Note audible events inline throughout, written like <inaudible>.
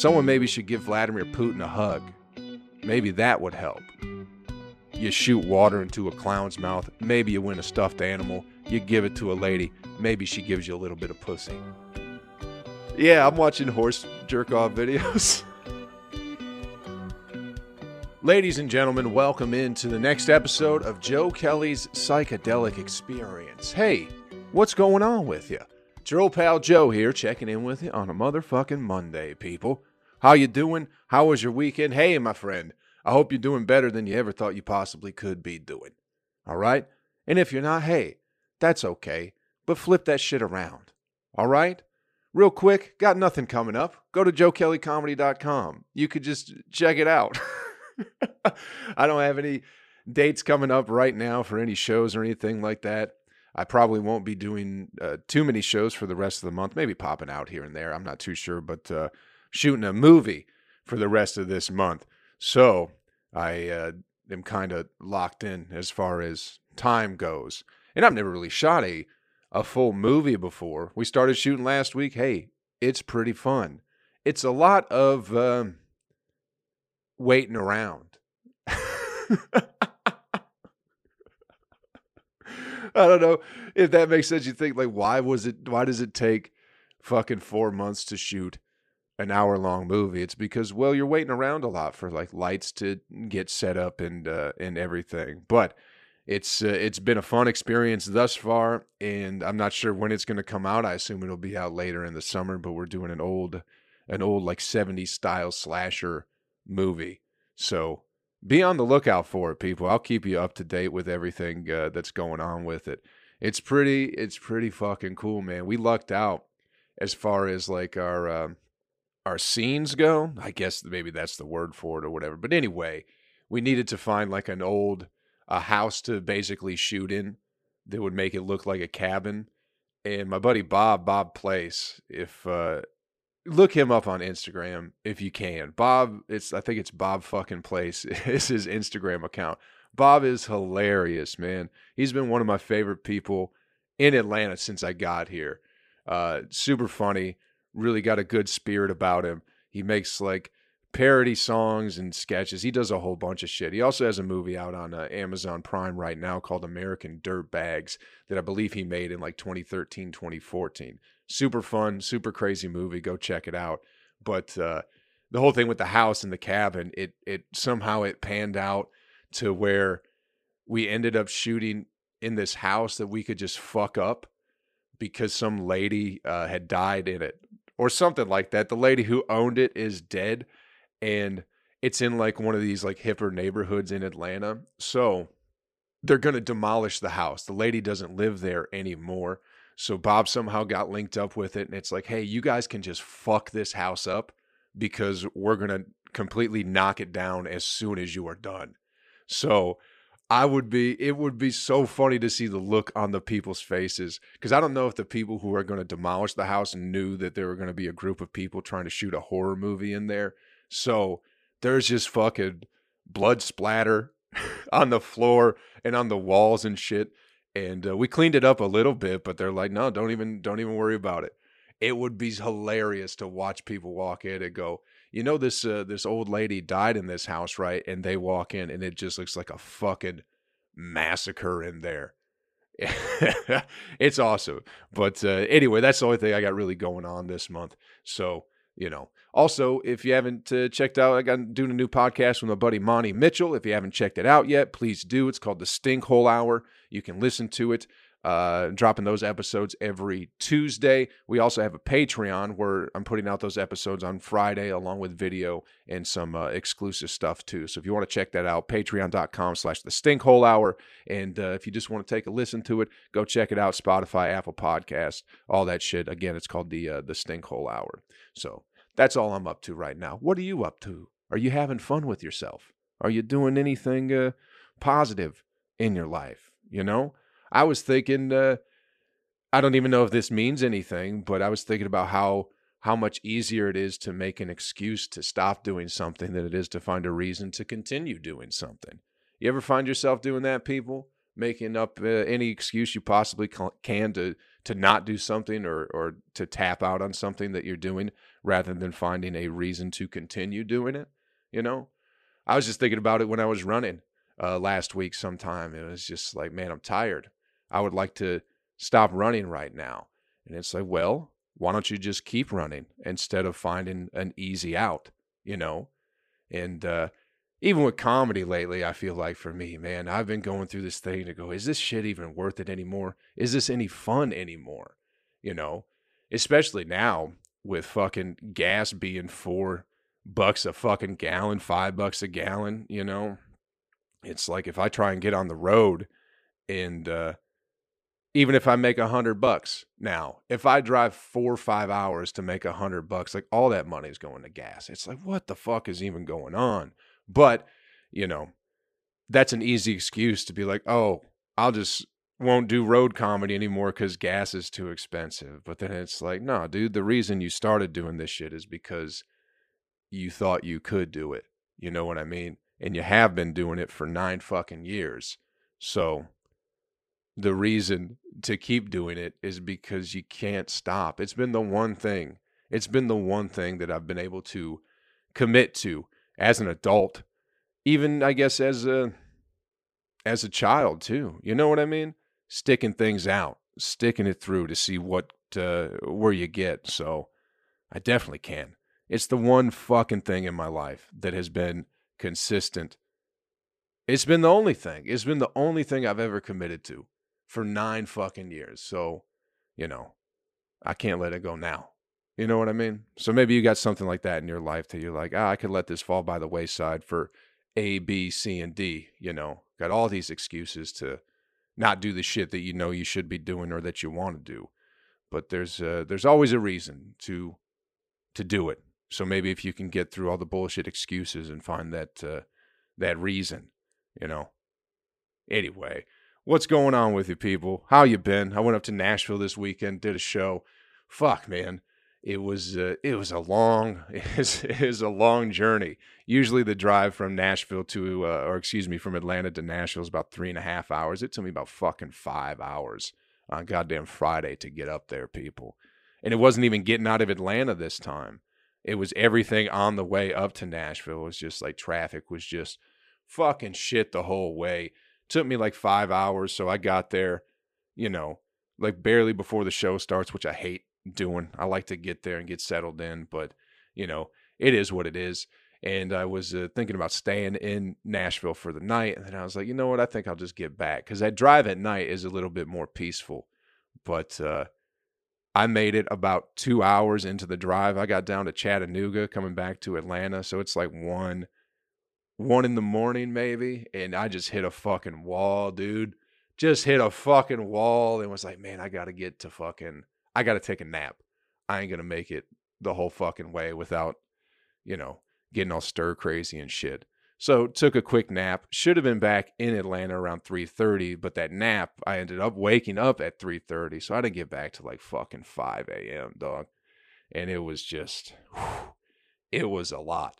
Someone maybe should give Vladimir Putin a hug. Maybe that would help. You shoot water into a clown's mouth. Maybe you win a stuffed animal. You give it to a lady. Maybe she gives you a little bit of pussy. Yeah, I'm watching horse jerk off videos. <laughs> Ladies and gentlemen, welcome into the next episode of Joe Kelly's Psychedelic Experience. Hey, what's going on with you? It's your old pal Joe here, checking in with you on a motherfucking Monday, people. How you doing? How was your weekend? Hey, my friend, I hope you're doing better than you ever thought you possibly could be doing. All right? And if you're not, hey, that's okay, but flip that shit around. All right? Real quick, got nothing coming up. Go to joekellycomedy.com. You could just check it out. <laughs> I don't have any dates coming up right now for any shows or anything like that. I probably won't be doing uh, too many shows for the rest of the month, maybe popping out here and there. I'm not too sure, but uh, shooting a movie for the rest of this month. So I uh, am kind of locked in as far as time goes. And I've never really shot a, a full movie before. We started shooting last week. Hey, it's pretty fun. It's a lot of um, waiting around. I don't know if that makes sense. You think like, why was it? Why does it take fucking four months to shoot an hour long movie? It's because well, you're waiting around a lot for like lights to get set up and uh, and everything. But it's uh, it's been a fun experience thus far, and I'm not sure when it's going to come out. I assume it'll be out later in the summer. But we're doing an old an old like 70s style slasher movie, so be on the lookout for it, people. I'll keep you up to date with everything uh, that's going on with it. It's pretty, it's pretty fucking cool, man. We lucked out as far as like our uh, our scenes go. I guess maybe that's the word for it or whatever. But anyway, we needed to find like an old a house to basically shoot in that would make it look like a cabin. And my buddy Bob, Bob Place, if uh, look him up on Instagram if you can. Bob, it's I think it's Bob fucking Place <laughs> is his Instagram account. Bob is hilarious, man. He's been one of my favorite people in Atlanta since I got here. Uh, super funny, really got a good spirit about him. He makes like parody songs and sketches. He does a whole bunch of shit. He also has a movie out on uh, Amazon Prime right now called American Dirt Bags that I believe he made in like 2013, 2014 super fun, super crazy movie. Go check it out. But uh, the whole thing with the house and the cabin, it it somehow it panned out to where we ended up shooting in this house that we could just fuck up because some lady uh, had died in it or something like that. The lady who owned it is dead, and it's in like one of these like hipper neighborhoods in Atlanta. So they're going to demolish the house. The lady doesn't live there anymore. So Bob somehow got linked up with it, and it's like, hey, you guys can just fuck this house up because we're gonna completely knock it down as soon as you are done. So I would be, it would be so funny to see the look on the people's faces because I don't know if the people who are going to demolish the house knew that there were going to be a group of people trying to shoot a horror movie in there. So there's just fucking blood splatter <laughs> on the floor and on the walls and shit and uh, we cleaned it up a little bit but they're like no don't even don't even worry about it it would be hilarious to watch people walk in and go you know this uh, this old lady died in this house right and they walk in and it just looks like a fucking massacre in there <laughs> it's awesome but uh, anyway that's the only thing i got really going on this month so you know also if you haven't uh, checked out i got doing a new podcast with my buddy monty mitchell if you haven't checked it out yet please do it's called the Stinkhole hour you can listen to it. Uh, dropping those episodes every Tuesday. We also have a Patreon where I'm putting out those episodes on Friday along with video and some uh, exclusive stuff too. So if you want to check that out, patreon.com slash the stinkhole hour. And uh, if you just want to take a listen to it, go check it out. Spotify, Apple Podcast, all that shit. Again, it's called the, uh, the stinkhole hour. So that's all I'm up to right now. What are you up to? Are you having fun with yourself? Are you doing anything uh, positive in your life? You know, I was thinking, uh, I don't even know if this means anything, but I was thinking about how how much easier it is to make an excuse to stop doing something than it is to find a reason to continue doing something. You ever find yourself doing that, people? Making up uh, any excuse you possibly can to to not do something or or to tap out on something that you're doing rather than finding a reason to continue doing it. You know, I was just thinking about it when I was running uh, last week. Sometime it was just like, man, I'm tired. I would like to stop running right now. And it's like, well, why don't you just keep running instead of finding an easy out? You know, and uh, even with comedy lately, I feel like for me, man, I've been going through this thing to go, is this shit even worth it anymore? Is this any fun anymore? You know, especially now with fucking gas being four bucks a fucking gallon, five bucks a gallon, you know? It's like if I try and get on the road and uh even if I make a hundred bucks now, if I drive four or five hours to make a hundred bucks, like all that money is going to gas. It's like, what the fuck is even going on? But, you know, that's an easy excuse to be like, oh, I'll just won't do road comedy anymore because gas is too expensive. But then it's like, no, dude, the reason you started doing this shit is because you thought you could do it. You know what I mean? And you have been doing it for nine fucking years. So the reason to keep doing it is because you can't stop. It's been the one thing. It's been the one thing that I've been able to commit to as an adult, even I guess as a as a child too. You know what I mean? Sticking things out, sticking it through to see what uh, where you get. So I definitely can. It's the one fucking thing in my life that has been consistent. It's been the only thing. It's been the only thing I've ever committed to for nine fucking years. So, you know, I can't let it go now. You know what I mean? So maybe you got something like that in your life that you're like, ah, I could let this fall by the wayside for A, B, C, and D. You know, got all these excuses to not do the shit that you know you should be doing or that you want to do. But there's uh, there's always a reason to to do it. So maybe if you can get through all the bullshit excuses and find that uh, that reason, you know. Anyway, what's going on with you people? How you been? I went up to Nashville this weekend, did a show. Fuck, man it was uh, it was a long <laughs> it was, it was, a long journey. Usually the drive from Nashville to uh, or excuse me from Atlanta to Nashville is about three and a half hours. It took me about fucking five hours on goddamn Friday to get up there, people. And it wasn't even getting out of Atlanta this time. It was everything on the way up to Nashville. It was just like traffic was just fucking shit the whole way. Took me like five hours, so I got there, you know, like barely before the show starts, which I hate doing. I like to get there and get settled in, but you know, it is what it is. And I was uh, thinking about staying in Nashville for the night, and then I was like, you know what? I think I'll just get back because that drive at night is a little bit more peaceful. But uh, I made it about two hours into the drive. I got down to Chattanooga, coming back to Atlanta, so it's like one, one in the morning maybe, and I just hit a fucking wall, dude. Just hit a fucking wall, and was like, man, I got to get to fucking I got to take a nap. I ain't to make it the whole fucking way without, you know, getting all stir crazy and shit. So took a quick nap. Should have been back in Atlanta around 3:30, but that nap I ended up waking up at 3:30, so I didn't get back to like fucking 5 a.m. dog, and it was just, whew, it was a lot.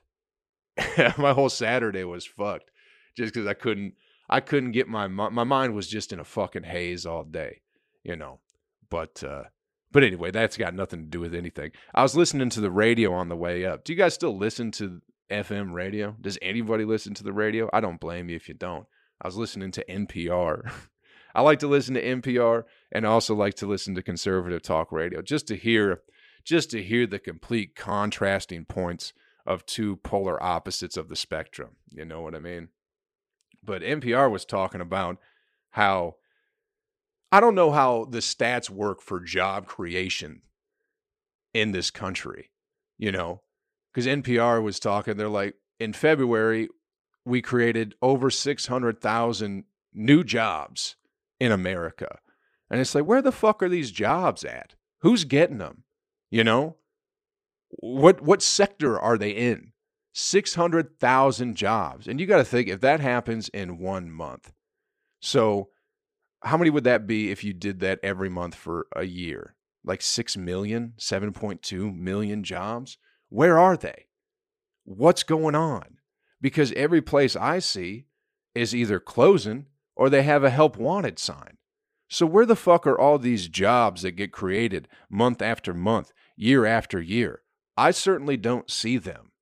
<laughs> my whole Saturday was fucked, just because I couldn't, I couldn't get my my mind was just in a fucking haze all day, you know. But uh, but anyway, that's got nothing to do with anything. I was listening to the radio on the way up. Do you guys still listen to FM radio? Does anybody listen to the radio? I don't blame you if you don't. I was listening to NPR. <laughs> I like to listen to NPR and I also like to listen to conservative talk radio just to hear just to hear the complete contrasting points of two polar opposites of the spectrum. You know what I mean? But NPR was talking about how I don't know how the stats work for job creation in this country, you know, because NPR was talking, they're like, in February, we created over 600,000 new jobs in America. And it's like, where the fuck are these jobs at? Who's getting them? You know? What what sector are they in? 600,000 jobs. And you got to think if that happens in 1 month. So how many would that be if you did that every month for a year? Like 6 million, 7.2 million jobs? Where are they? What's going on? Because every place I see is either closing or they have a help wanted sign. So, where the fuck are all these jobs that get created month after month, year after year? I certainly don't see them.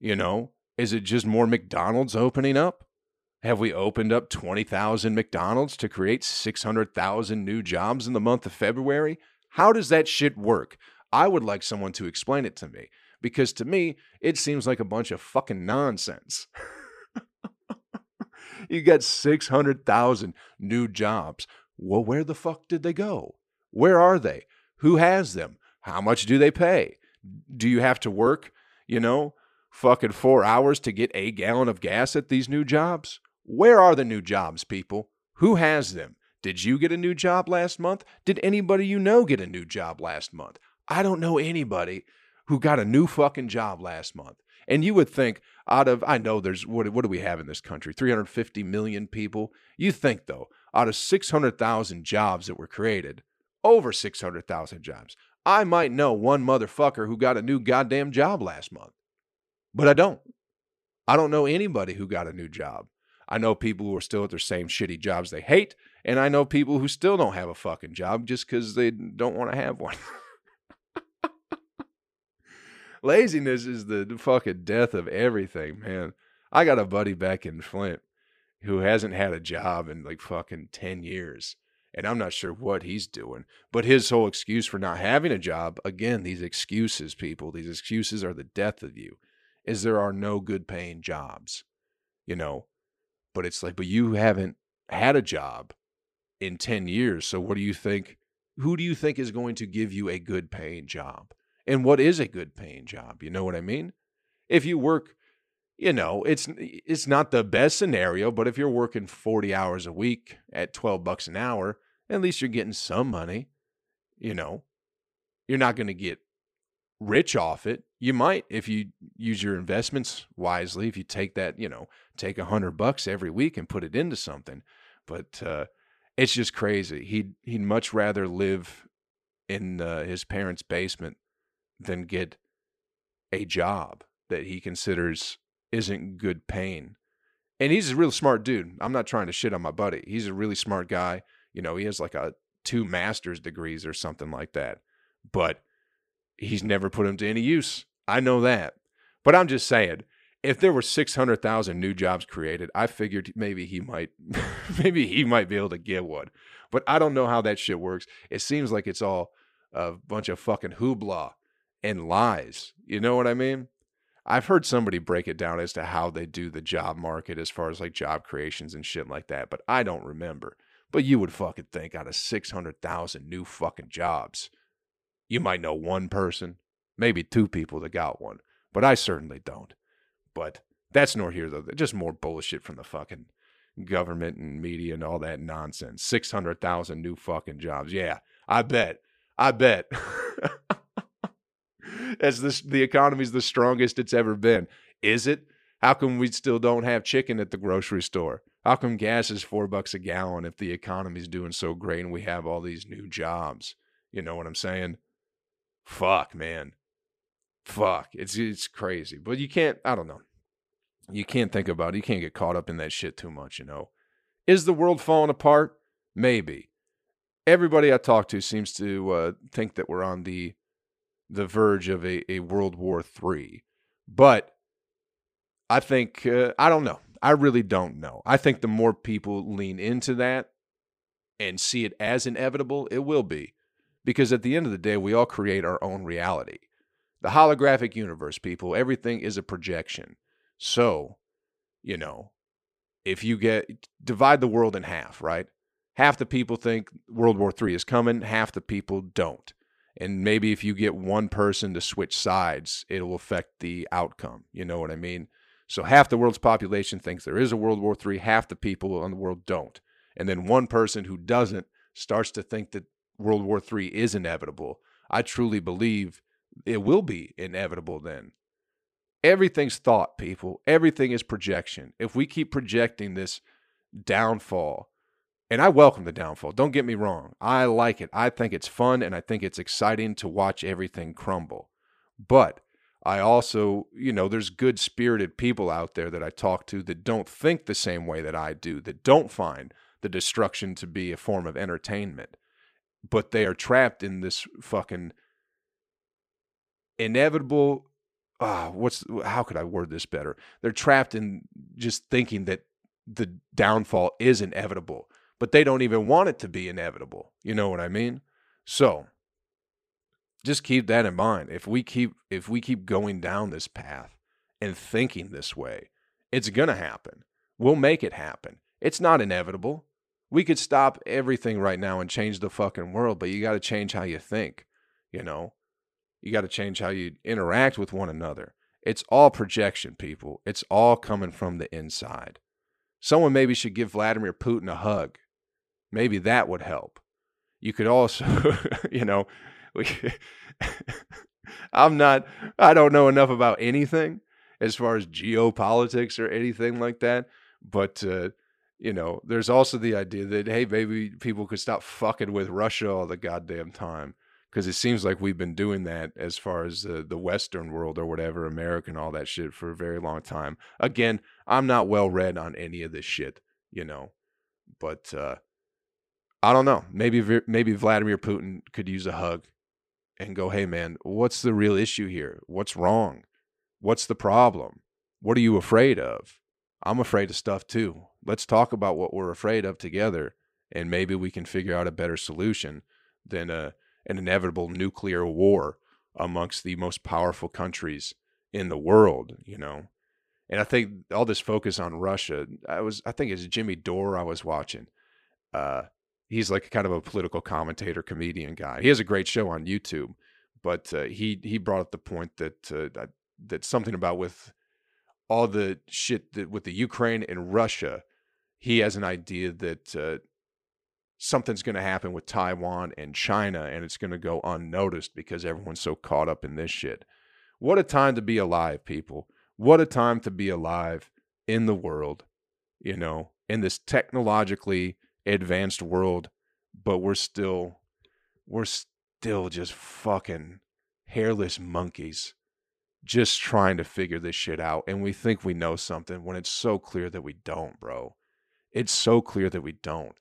You know, is it just more McDonald's opening up? Have we opened up 20,000 McDonald's to create 600,000 new jobs in the month of February? How does that shit work? I would like someone to explain it to me because to me, it seems like a bunch of fucking nonsense. <laughs> you got 600,000 new jobs. Well, where the fuck did they go? Where are they? Who has them? How much do they pay? Do you have to work, you know, fucking four hours to get a gallon of gas at these new jobs? Where are the new jobs, people? Who has them? Did you get a new job last month? Did anybody you know get a new job last month? I don't know anybody who got a new fucking job last month. And you would think out of I know there's what what do we have in this country? 350 million people. You think though, out of 600,000 jobs that were created, over 600,000 jobs. I might know one motherfucker who got a new goddamn job last month. But I don't. I don't know anybody who got a new job. I know people who are still at their same shitty jobs they hate, and I know people who still don't have a fucking job just because they don't want to have one. <laughs> Laziness is the fucking death of everything, man. I got a buddy back in Flint who hasn't had a job in like fucking 10 years. And I'm not sure what he's doing. But his whole excuse for not having a job, again, these excuses, people, these excuses are the death of you, is there are no good paying jobs, you know? But it's like, but you haven't had a job in 10 years. So what do you think? Who do you think is going to give you a good paying job? And what is a good paying job? You know what I mean? If you work, you know, it's it's not the best scenario, but if you're working 40 hours a week at 12 bucks an hour, at least you're getting some money, you know. You're not going to get rich off it. You might if you use your investments wisely, if you take that, you know, take a hundred bucks every week and put it into something. But uh, it's just crazy. He'd he'd much rather live in uh, his parents' basement than get a job that he considers isn't good paying. And he's a real smart dude. I'm not trying to shit on my buddy. He's a really smart guy. You know, he has like a two master's degrees or something like that. But he's never put them to any use. I know that. But I'm just saying, if there were 600,000 new jobs created, I figured maybe he might <laughs> maybe he might be able to get one. But I don't know how that shit works. It seems like it's all a bunch of fucking hoopla and lies. You know what I mean? I've heard somebody break it down as to how they do the job market as far as like job creations and shit like that, but I don't remember. But you would fucking think out of 600,000 new fucking jobs, you might know one person, maybe two people that got one, but I certainly don't. But that's nor here though. Just more bullshit from the fucking government and media and all that nonsense. 600,000 new fucking jobs. Yeah, I bet. I bet. <laughs> as this the economy's the strongest it's ever been. Is it? How come we still don't have chicken at the grocery store? How come gas is four bucks a gallon if the economy's doing so great and we have all these new jobs? You know what I'm saying? Fuck, man. Fuck. It's it's crazy. But you can't I don't know. You can't think about it. You can't get caught up in that shit too much, you know. Is the world falling apart? Maybe. Everybody I talk to seems to uh, think that we're on the the verge of a, a World War III. But I think, uh, I don't know. I really don't know. I think the more people lean into that and see it as inevitable, it will be. Because at the end of the day, we all create our own reality. The holographic universe, people, everything is a projection. So, you know, if you get divide the world in half, right? Half the people think World War III is coming, half the people don't. And maybe if you get one person to switch sides, it'll affect the outcome. You know what I mean? So half the world's population thinks there is a World War III, half the people in the world don't. And then one person who doesn't starts to think that World War III is inevitable. I truly believe it will be inevitable then. Everything's thought, people. Everything is projection. If we keep projecting this downfall and I welcome the downfall. Don't get me wrong. I like it. I think it's fun and I think it's exciting to watch everything crumble. But I also, you know, there's good spirited people out there that I talk to that don't think the same way that I do, that don't find the destruction to be a form of entertainment. But they are trapped in this fucking inevitable ah, what's how could I word this better? They're trapped in just thinking that the downfall is inevitable, but they don't even want it to be inevitable. You know what I mean? So, just keep that in mind. If we keep if we keep going down this path and thinking this way, it's going to happen. We'll make it happen. It's not inevitable. We could stop everything right now and change the fucking world, but you got to change how you think, you know? You got to change how you interact with one another. It's all projection, people. It's all coming from the inside. Someone maybe should give Vladimir Putin a hug. Maybe that would help. You could also, <laughs> you know, we, <laughs> I'm not, I don't know enough about anything as far as geopolitics or anything like that. But, uh, you know, there's also the idea that, hey, maybe people could stop fucking with Russia all the goddamn time. Because it seems like we've been doing that as far as uh, the Western world or whatever, America and all that shit for a very long time. Again, I'm not well read on any of this shit, you know. But uh, I don't know. Maybe maybe Vladimir Putin could use a hug and go, "Hey man, what's the real issue here? What's wrong? What's the problem? What are you afraid of? I'm afraid of stuff too. Let's talk about what we're afraid of together, and maybe we can figure out a better solution than a, an inevitable nuclear war amongst the most powerful countries in the world, you know. And I think all this focus on Russia, I was I think it's Jimmy Dore I was watching. Uh, he's like kind of a political commentator, comedian guy. He has a great show on YouTube, but uh, he he brought up the point that uh, that something about with all the shit that with the Ukraine and Russia, he has an idea that uh, something's going to happen with Taiwan and China, and it's going to go unnoticed because everyone's so caught up in this shit. What a time to be alive, people! What a time to be alive in the world, you know, in this technologically advanced world, but we're still, we're still just fucking hairless monkeys just trying to figure this shit out and we think we know something when it's so clear that we don't, bro. It's so clear that we don't.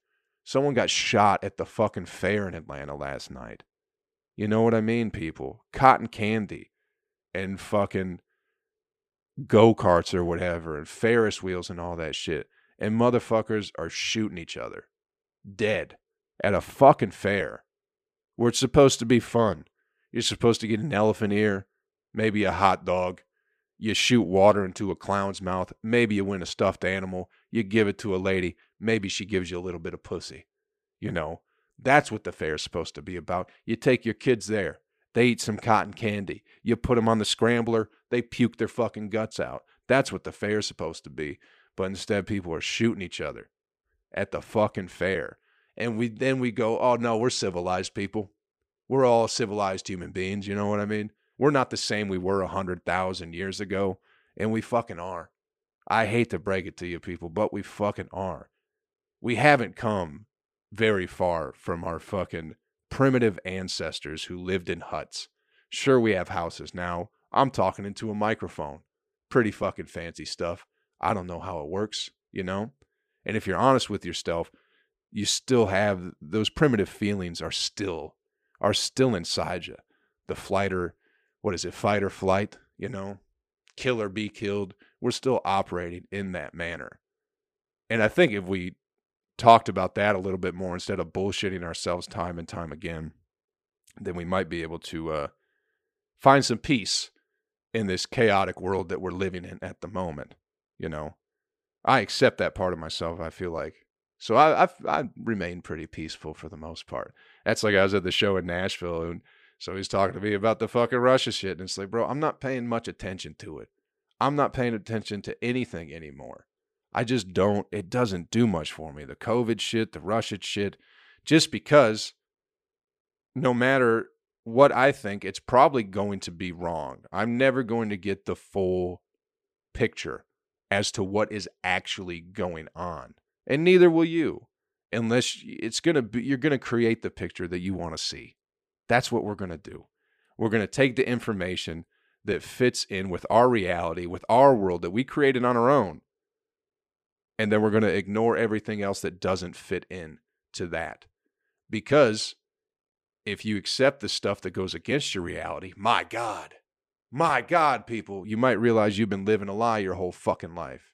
Someone got shot at the fucking fair in Atlanta last night. You know what I mean, people? Cotton candy and fucking go karts or whatever and Ferris wheels and all that shit. And motherfuckers are shooting each other dead at a fucking fair where it's supposed to be fun. You're supposed to get an elephant ear maybe a hot dog. You shoot water into a clown's mouth. Maybe you win a stuffed animal. You give it to a lady. Maybe she gives you a little bit of pussy. You know, that's what the fair's supposed to be about. You take your kids there. They eat some cotton candy. You put them on the scrambler. They puke their fucking guts out. That's what the fair's supposed to be. But instead, people are shooting each other at the fucking fair. And we then we go, oh no, we're civilized people. We're all civilized human beings. You know what I mean? We're not the same we were a hundred thousand years ago, and we fucking are. I hate to break it to you people, but we fucking are. We haven't come very far from our fucking primitive ancestors who lived in huts. Sure, we have houses now. I'm talking into a microphone. Pretty fucking fancy stuff. I don't know how it works, you know? And if you're honest with yourself, you still have those primitive feelings are still are still inside you. The flighter what is it, fight or flight, you know, kill or be killed. We're still operating in that manner. And I think if we talked about that a little bit more instead of bullshitting ourselves time and time again, then we might be able to uh, find some peace in this chaotic world that we're living in at the moment. You know, I accept that part of myself. I feel like so I I've, I remain pretty peaceful for the most part. That's like I was at the show in Nashville and so he's talking to me about the fucking Russia shit. And it's like, bro, I'm not paying much attention to it. I'm not paying attention to anything anymore. I just don't, it doesn't do much for me. The COVID shit, the Russia shit, just because no matter what I think, it's probably going to be wrong. I'm never going to get the full picture as to what is actually going on. And neither will you, unless it's going to be, you're going to create the picture that you want to see. That's what we're going to do. We're going to take the information that fits in with our reality, with our world that we created on our own, And then we're going to ignore everything else that doesn't fit in to that. Because if you accept the stuff that goes against your reality, my God, my God, people, you might realize you've been living a lie your whole fucking life.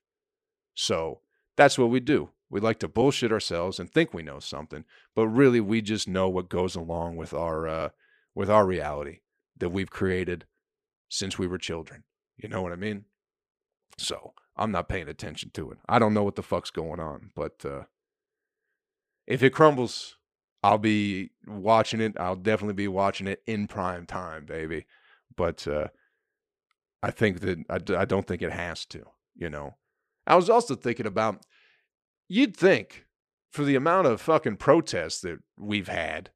So that's what we do. We like to bullshit ourselves and think we know something, but really we just know what goes along with our uh, with our reality that we've created since we were children. You know what I mean? So I'm not paying attention to it. I don't know what the fuck's going on, but uh, if it crumbles, I'll be watching it. I'll definitely be watching it in prime time, baby. But uh, I think that I, I don't think it has to. You know, I was also thinking about you'd think for the amount of fucking protests that we've had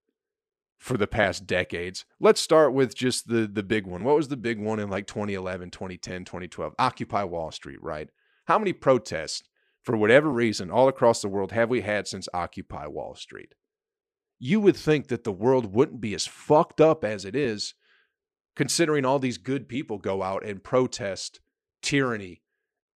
for the past decades. Let's start with just the the big one. What was the big one in like 2011, 2010, 2012? Occupy Wall Street, right? How many protests for whatever reason all across the world have we had since Occupy Wall Street? You would think that the world wouldn't be as fucked up as it is considering all these good people go out and protest tyranny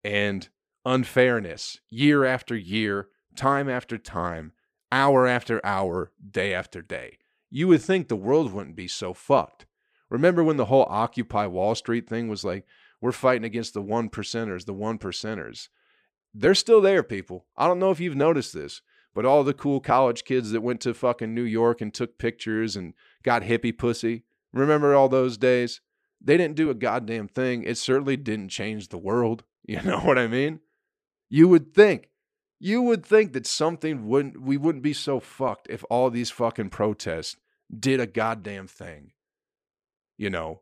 and unfairness year after year, time after time, hour after hour, day after day you would think the world wouldn't be so fucked. Remember when the whole Occupy Wall Street thing was like, we're fighting against the one percenters, the one percenters. They're still there, people. I don't know if you've noticed this, but all the cool college kids that went to fucking New York and took pictures and got hippie pussy, remember all those days? They didn't do a goddamn thing. It certainly didn't change the world. <laughs> You know what I mean? You would think you would think that something wouldn't we wouldn't be so fucked if all these fucking protests did a goddamn thing. You know,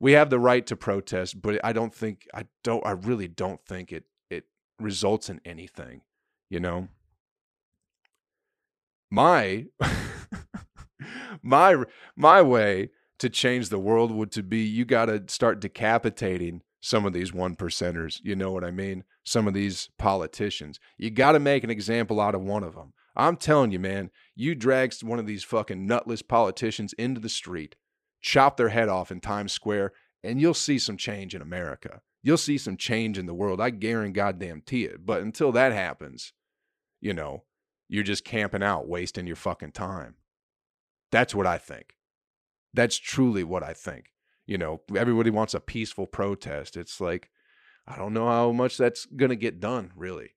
we have the right to protest, but I don't think I don't I really don't think it it results in anything, you know. My <laughs> my my way to change the world would to be you got to start decapitating some of these one percenters. You know what I mean? Some of these politicians. You got to make an example out of one of them. I'm telling you, man, you drag one of these fucking nutless politicians into the street, chop their head off in Times Square, and you'll see some change in America. You'll see some change in the world. I guarantee it. But until that happens, you know, you're just camping out, wasting your fucking time. That's what I think. That's truly what I think. You know, everybody wants a peaceful protest. It's like, I don't know how much that's going to get done, really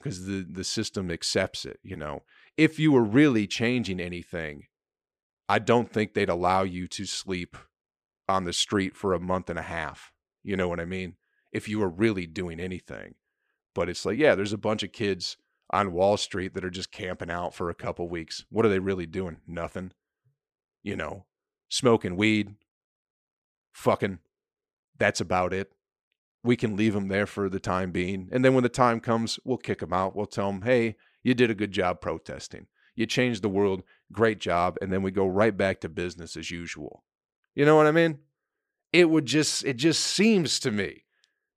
because the the system accepts it you know if you were really changing anything i don't think they'd allow you to sleep on the street for a month and a half you know what i mean if you were really doing anything but it's like yeah there's a bunch of kids on wall street that are just camping out for a couple weeks what are they really doing nothing you know smoking weed fucking that's about it we can leave them there for the time being. And then when the time comes, we'll kick them out. We'll tell them, hey, you did a good job protesting. You changed the world. Great job. And then we go right back to business as usual. You know what I mean? It would just, it just seems to me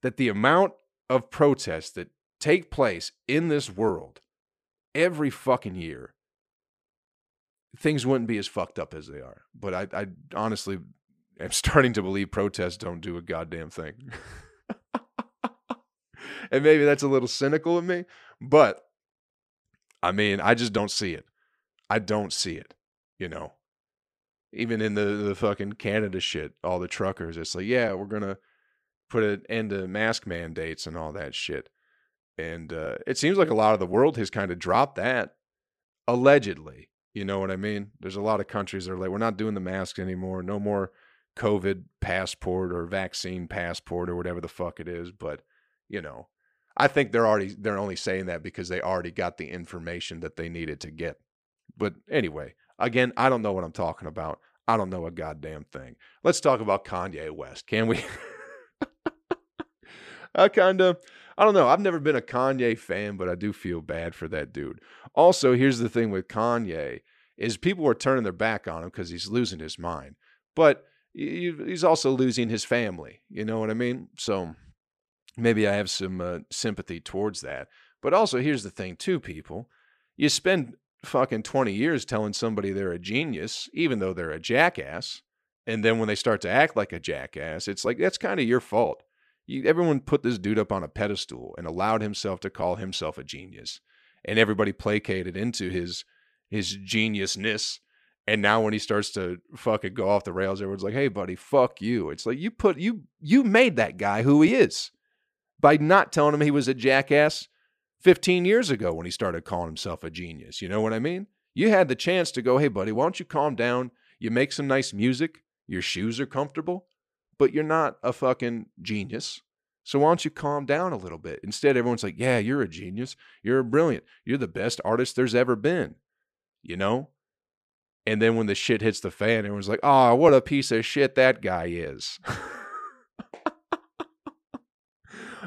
that the amount of protests that take place in this world every fucking year, things wouldn't be as fucked up as they are. But I, I honestly am starting to believe protests don't do a goddamn thing. <laughs> and maybe that's a little cynical of me, but I mean, I just don't see it. I don't see it, you know. Even in the the fucking Canada shit, all the truckers, it's like, yeah, we're gonna put an end to mask mandates and all that shit. And uh, it seems like a lot of the world has kind of dropped that, allegedly. You know what I mean? There's a lot of countries that are like, we're not doing the mask anymore. No more COVID passport or vaccine passport or whatever the fuck it is. But you know, I think they're already they're only saying that because they already got the information that they needed to get. But anyway, again, I don't know what I'm talking about. I don't know a goddamn thing. Let's talk about Kanye West, can we? <laughs> I kind of I don't know. I've never been a Kanye fan, but I do feel bad for that dude. Also, here's the thing with Kanye is people are turning their back on him because he's losing his mind. But he's also losing his family. You know what I mean? So maybe I have some uh, sympathy towards that. But also, here's the thing, too, people. You spend fucking 20 years telling somebody they're a genius, even though they're a jackass. And then when they start to act like a jackass, it's like, that's kind of your fault. Everyone put this dude up on a pedestal and allowed himself to call himself a genius, and everybody placated into his his geniusness. And now when he starts to fucking go off the rails, everyone's like, "Hey, buddy, fuck you." It's like you put you you made that guy who he is by not telling him he was a jackass 15 years ago when he started calling himself a genius. You know what I mean? You had the chance to go, "Hey, buddy, why don't you calm down? You make some nice music. Your shoes are comfortable, but you're not a fucking genius. So why don't you calm down a little bit? Instead, everyone's like, yeah, you're a genius. You're a brilliant. You're the best artist there's ever been. You know? And then when the shit hits the fan, everyone's like, oh, what a piece of shit that guy is. <laughs>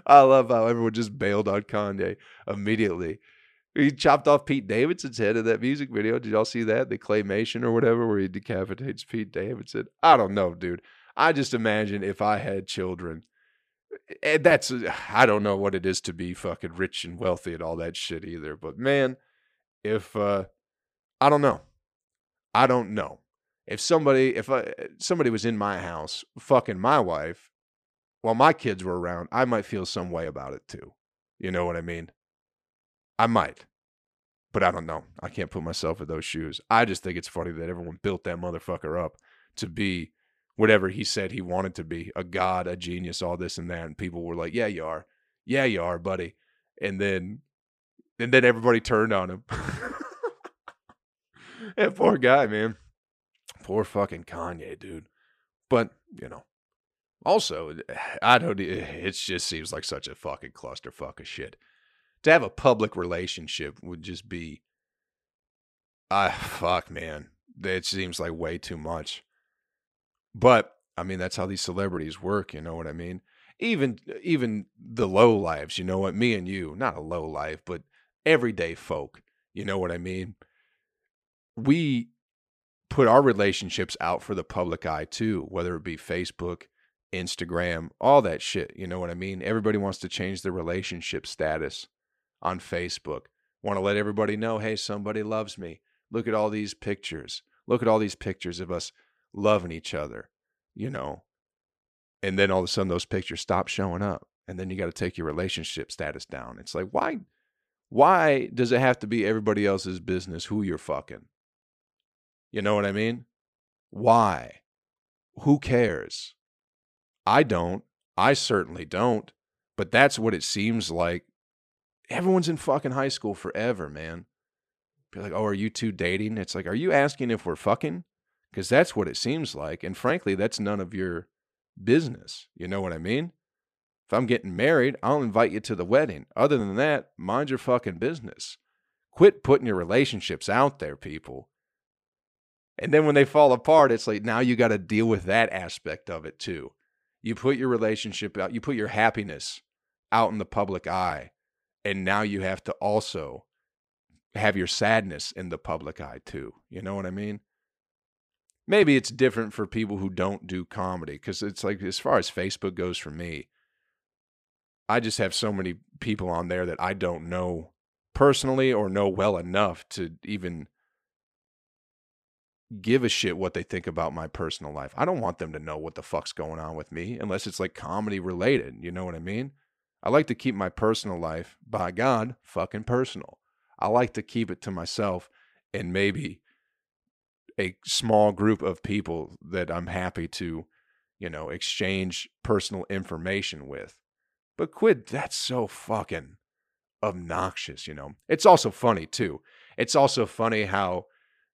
I love how everyone just bailed on Kanye immediately. He chopped off Pete Davidson's head in that music video. Did y'all see that? The claymation or whatever, where he decapitates Pete Davidson. I don't know, dude. I just imagine if I had children. And that's I don't know what it is to be fucking rich and wealthy and all that shit either. But man, if uh I don't know. I don't know. If somebody if I, somebody was in my house fucking my wife while my kids were around, I might feel some way about it too. You know what I mean? I might. But I don't know. I can't put myself in those shoes. I just think it's funny that everyone built that motherfucker up to be whatever he said he wanted to be a god, a genius, all this and that. And people were like, yeah, you are. Yeah, you are, buddy. And then, and then everybody turned on him. <laughs> that poor guy, man. Poor fucking Kanye, dude. But, you know, also, I don't, it just seems like such a fucking clusterfuck of shit to have a public relationship would just be ah fuck man it seems like way too much but i mean that's how these celebrities work you know what i mean even even the low lives you know what me and you not a low life but everyday folk you know what i mean we put our relationships out for the public eye too whether it be facebook instagram all that shit you know what i mean everybody wants to change their relationship status on Facebook. Want to let everybody know, hey, somebody loves me. Look at all these pictures. Look at all these pictures of us loving each other, you know. And then all of a sudden those pictures stop showing up. And then you got to take your relationship status down. It's like, why why does it have to be everybody else's business who you're fucking? You know what I mean? Why? Who cares? I don't. I certainly don't. But that's what it seems like everyone's in fucking high school forever, man. Be like, oh, are you two dating? It's like, are you asking if we're fucking? Because that's what it seems like. And frankly, that's none of your business. You know what I mean? If I'm getting married, I'll invite you to the wedding. Other than that, mind your fucking business. Quit putting your relationships out there, people. And then when they fall apart, it's like now you got to deal with that aspect of it too. You put your relationship out, you put your happiness out in the public eye and now you have to also have your sadness in the public eye too. You know what I mean? Maybe it's different for people who don't do comedy because it's like as far as Facebook goes for me, I just have so many people on there that I don't know personally or know well enough to even give a shit what they think about my personal life. I don't want them to know what the fuck's going on with me unless it's like comedy related. You know what I mean? I like to keep my personal life, by God, fucking personal. I like to keep it to myself and maybe a small group of people that I'm happy to, you know, exchange personal information with. But quit, that's so fucking obnoxious, you know. It's also funny too. It's also funny how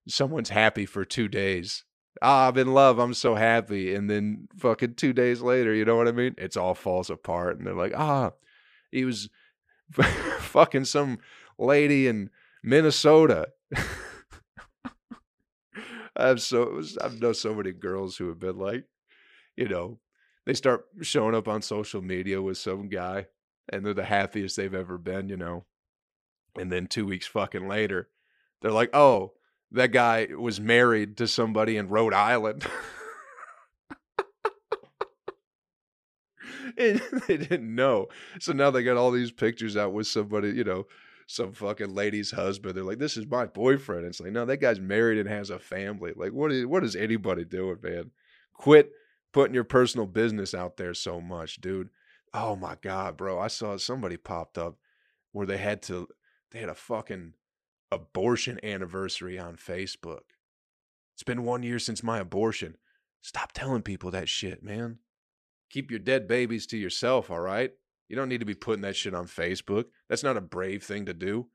someone's happy for two days ah, I'm in love, I'm so happy. And then fucking two days later, you know what I mean? It's all falls apart. And they're like, ah, he was <laughs> fucking some lady in Minnesota. <laughs> I've so I've known so many girls who have been like, you know, they start showing up on social media with some guy and they're the happiest they've ever been, you know. And then two weeks fucking later, they're like, oh, that guy was married to somebody in Rhode Island. <laughs> and <laughs> they didn't know. So now they got all these pictures out with somebody, you know, some fucking lady's husband. They're like, "This is my boyfriend." It's like, no, that guy's married and has a family. Like, what is what is anybody doing, man? Quit putting your personal business out there so much, dude. Oh my god, bro! I saw somebody popped up where they had to they had a fucking abortion anniversary on Facebook. It's been one year since my abortion. Stop telling people that shit, man. Keep your dead babies to yourself, all right? You don't need to be putting that shit on Facebook. That's not a brave thing to do.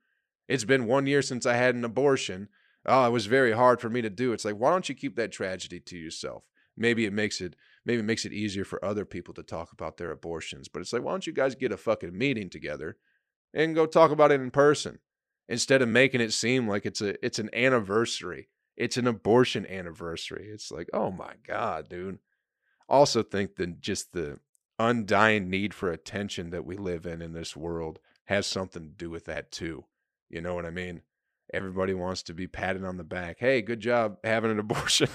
It's been one year since I had an abortion. Oh, it was very hard for me to do. It's like, why don't you keep that tragedy to yourself? Maybe it makes it maybe it makes it easier for other people to talk about their abortions. But it's like, why don't you guys get a fucking meeting together and go talk about it in person instead of making it seem like it's a it's an anniversary. It's an abortion anniversary. It's like, oh my god, dude. Also think that just the undying need for attention that we live in in this world has something to do with that too. You know what I mean? Everybody wants to be patted on the back. Hey, good job having an <laughs> abortion.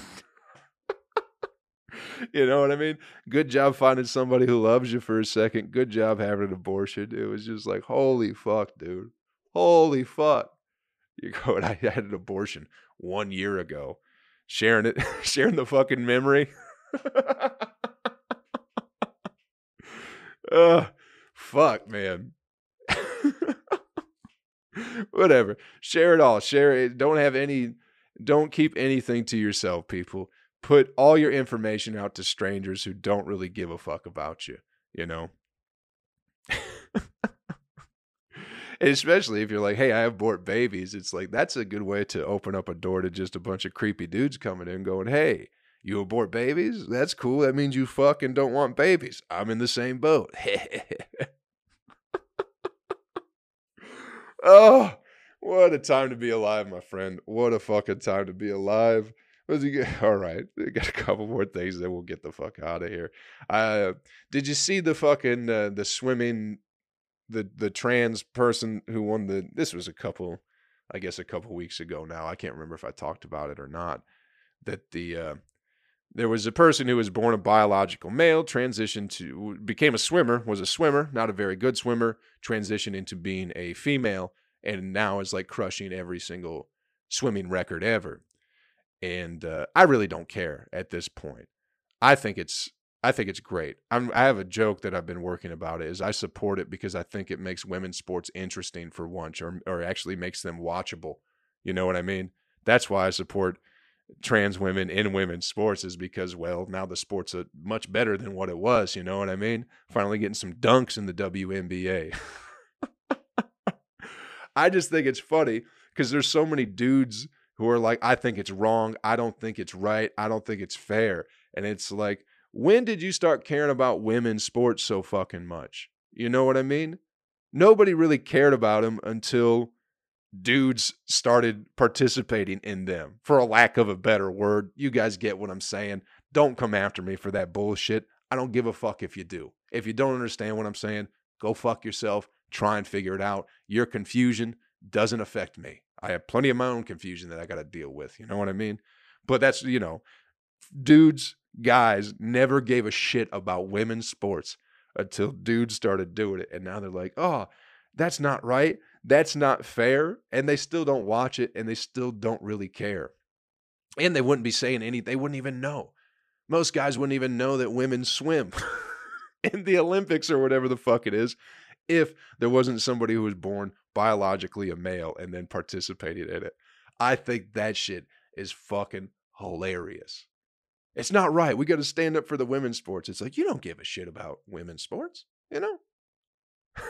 you know what I mean? Good job finding somebody who loves you for a second. Good job having an abortion. It was just like, holy fuck, dude. Holy fuck. You <laughs> go, and I had an abortion one year ago. Sharing it, <laughs> sharing the fucking memory. Uh, fuck, man. <laughs> Whatever. Share it all. Share it. Don't have any, don't keep anything to yourself, people. Put all your information out to strangers who don't really give a fuck about you, you know? <laughs> especially if you're like, hey, I have abort babies. It's like, that's a good way to open up a door to just a bunch of creepy dudes coming in going, hey, you abort babies? That's cool. That means you fucking don't want babies. I'm in the same boat. <laughs> oh, what a time to be alive, my friend. What a fucking time to be alive. <laughs> All right, we got a couple more things, then we'll get the fuck out of here. Uh, did you see the fucking uh, the swimming, the the trans person who won the? This was a couple, I guess, a couple weeks ago now. I can't remember if I talked about it or not. That the uh, there was a person who was born a biological male, transitioned to became a swimmer, was a swimmer, not a very good swimmer, transitioned into being a female, and now is like crushing every single swimming record ever. And uh, I really don't care at this point. I think it's I think it's great. I'm, I have a joke that I've been working about it is I support it because I think it makes women's sports interesting for once, or or actually makes them watchable. You know what I mean? That's why I support trans women in women's sports is because well now the sport's a much better than what it was you know what i mean? Finally getting some dunks in the WNBA <laughs> i just think it's funny because there's so many dudes who are like i think it's wrong. I don't think it's right. I don't think it's fair. And it's like when did you start caring about women's sports so fucking much? You know what i mean? Nobody really cared about them until dudes started participating in them, for a lack of a better word. You guys get what I'm saying. Don't come after me for that bullshit. I don't give a fuck if you do. If you don't understand what I'm saying, go fuck yourself. Try and figure it out. Your confusion doesn't affect me. I have plenty of my own confusion that I got to deal with. You know what I mean? But that's, you know, dudes, guys never gave a shit about women's sports until dudes started doing it. And now they're like, oh, that's not right. That's not fair. And they still don't watch it and they still don't really care. And they wouldn't be saying anything, they wouldn't even know. Most guys wouldn't even know that women swim <laughs> in the Olympics or whatever the fuck it is if there wasn't somebody who was born biologically a male and then participated in it. I think that shit is fucking hilarious. It's not right. We got to stand up for the women's sports. It's like, you don't give a shit about women's sports, you know? <laughs>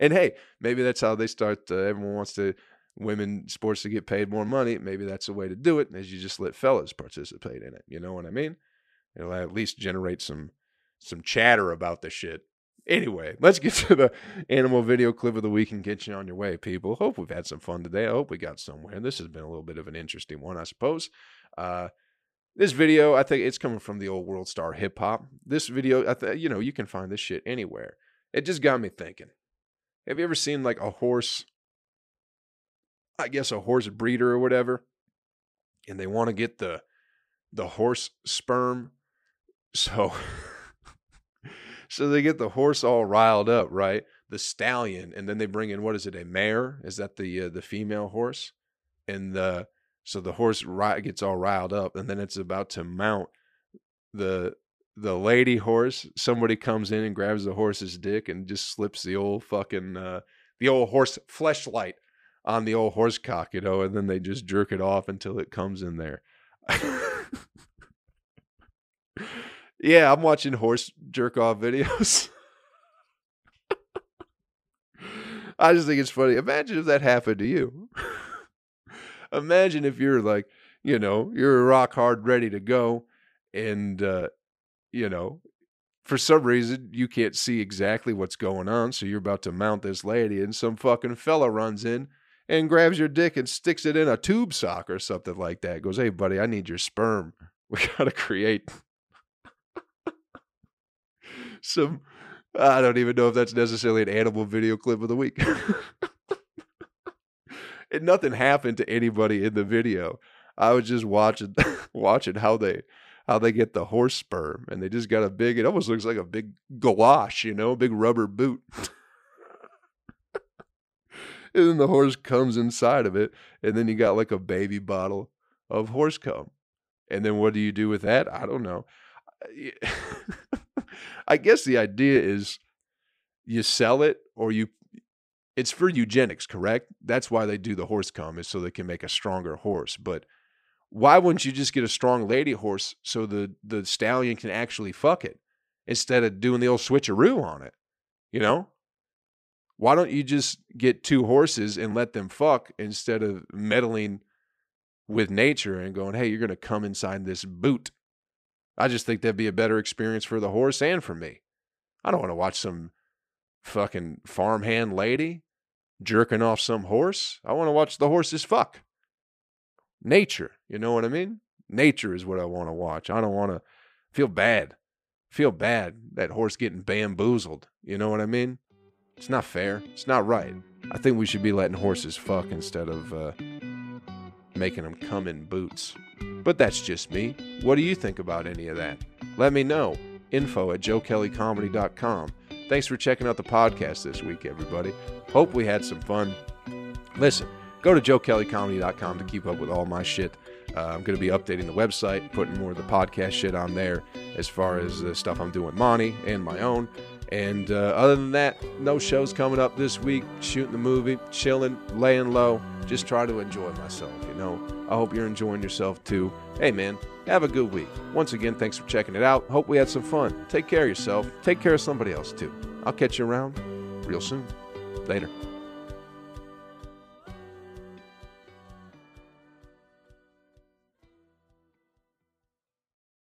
And hey, maybe that's how they start. Uh, everyone wants to women sports to get paid more money. Maybe that's a way to do it. Is you just let fellas participate in it. You know what I mean? It'll at least generate some some chatter about the shit. Anyway, let's get to the animal video clip of the week and get you on your way, people. Hope we've had some fun today. I hope we got somewhere. This has been a little bit of an interesting one, I suppose. Uh, this video, I think it's coming from the old world star hip hop. This video, I th- you know, you can find this shit anywhere. It just got me thinking. Have you ever seen like a horse? I guess a horse breeder or whatever, and they want to get the the horse sperm. <laughs> So so they get the horse all riled up, right? The stallion, and then they bring in what is it? A mare? Is that the uh, the female horse? And the so the horse gets all riled up, and then it's about to mount the the lady horse. Somebody comes in and grabs the horse's dick and just slips the old fucking uh, the old horse fleshlight on the old horse cock, you know, and then they just jerk it off until it comes in there. <laughs> yeah, I'm watching horse jerk off videos. <laughs> I just think it's funny. Imagine if that happened to you. <laughs> Imagine if you're like, you know, you're rock hard, ready to go, and uh, you know, for some reason you can't see exactly what's going on, so you're about to mount this lady, and some fucking fella runs in and grabs your dick and sticks it in a tube sock or something like that. Goes, hey buddy, I need your sperm. <laughs> We gotta create <laughs> some. I don't even know if that's necessarily an animal video clip of the week. <laughs> and nothing happened to anybody in the video. I was just watching watching how they how they get the horse sperm, and they just got a big. It almost looks like a big gouache, you know, big rubber boot. <laughs> and then the horse comes inside of it, and then you got like a baby bottle of horse cum. And then what do you do with that? I don't know. I <laughs> guess the idea is you sell it or you it's for eugenics, correct? That's why they do the horse cum is so they can make a stronger horse. But why wouldn't you just get a strong lady horse so the the stallion can actually fuck it instead of doing the old switcheroo on it? You know? Why don't you just get two horses and let them fuck instead of meddling with nature and going, hey, you're going to come inside this boot? I just think that'd be a better experience for the horse and for me. I don't want to watch some fucking farmhand lady jerking off some horse. I want to watch the horses fuck. Nature, you know what I mean? Nature is what I want to watch. I don't want to feel bad. Feel bad that horse getting bamboozled. You know what I mean? It's not fair. It's not right. I think we should be letting horses fuck instead of uh, making them come in boots. But that's just me. What do you think about any of that? Let me know. Info at joekellycomedy.com. Thanks for checking out the podcast this week, everybody. Hope we had some fun. Listen, go to joekellycomedy.com to keep up with all my shit. Uh, I'm going to be updating the website, putting more of the podcast shit on there as far as the stuff I'm doing with Monty and my own. And uh, other than that, no shows coming up this week. Shooting the movie, chilling, laying low. Just try to enjoy myself, you know. I hope you're enjoying yourself too. Hey, man, have a good week. Once again, thanks for checking it out. Hope we had some fun. Take care of yourself. Take care of somebody else too. I'll catch you around real soon. Later.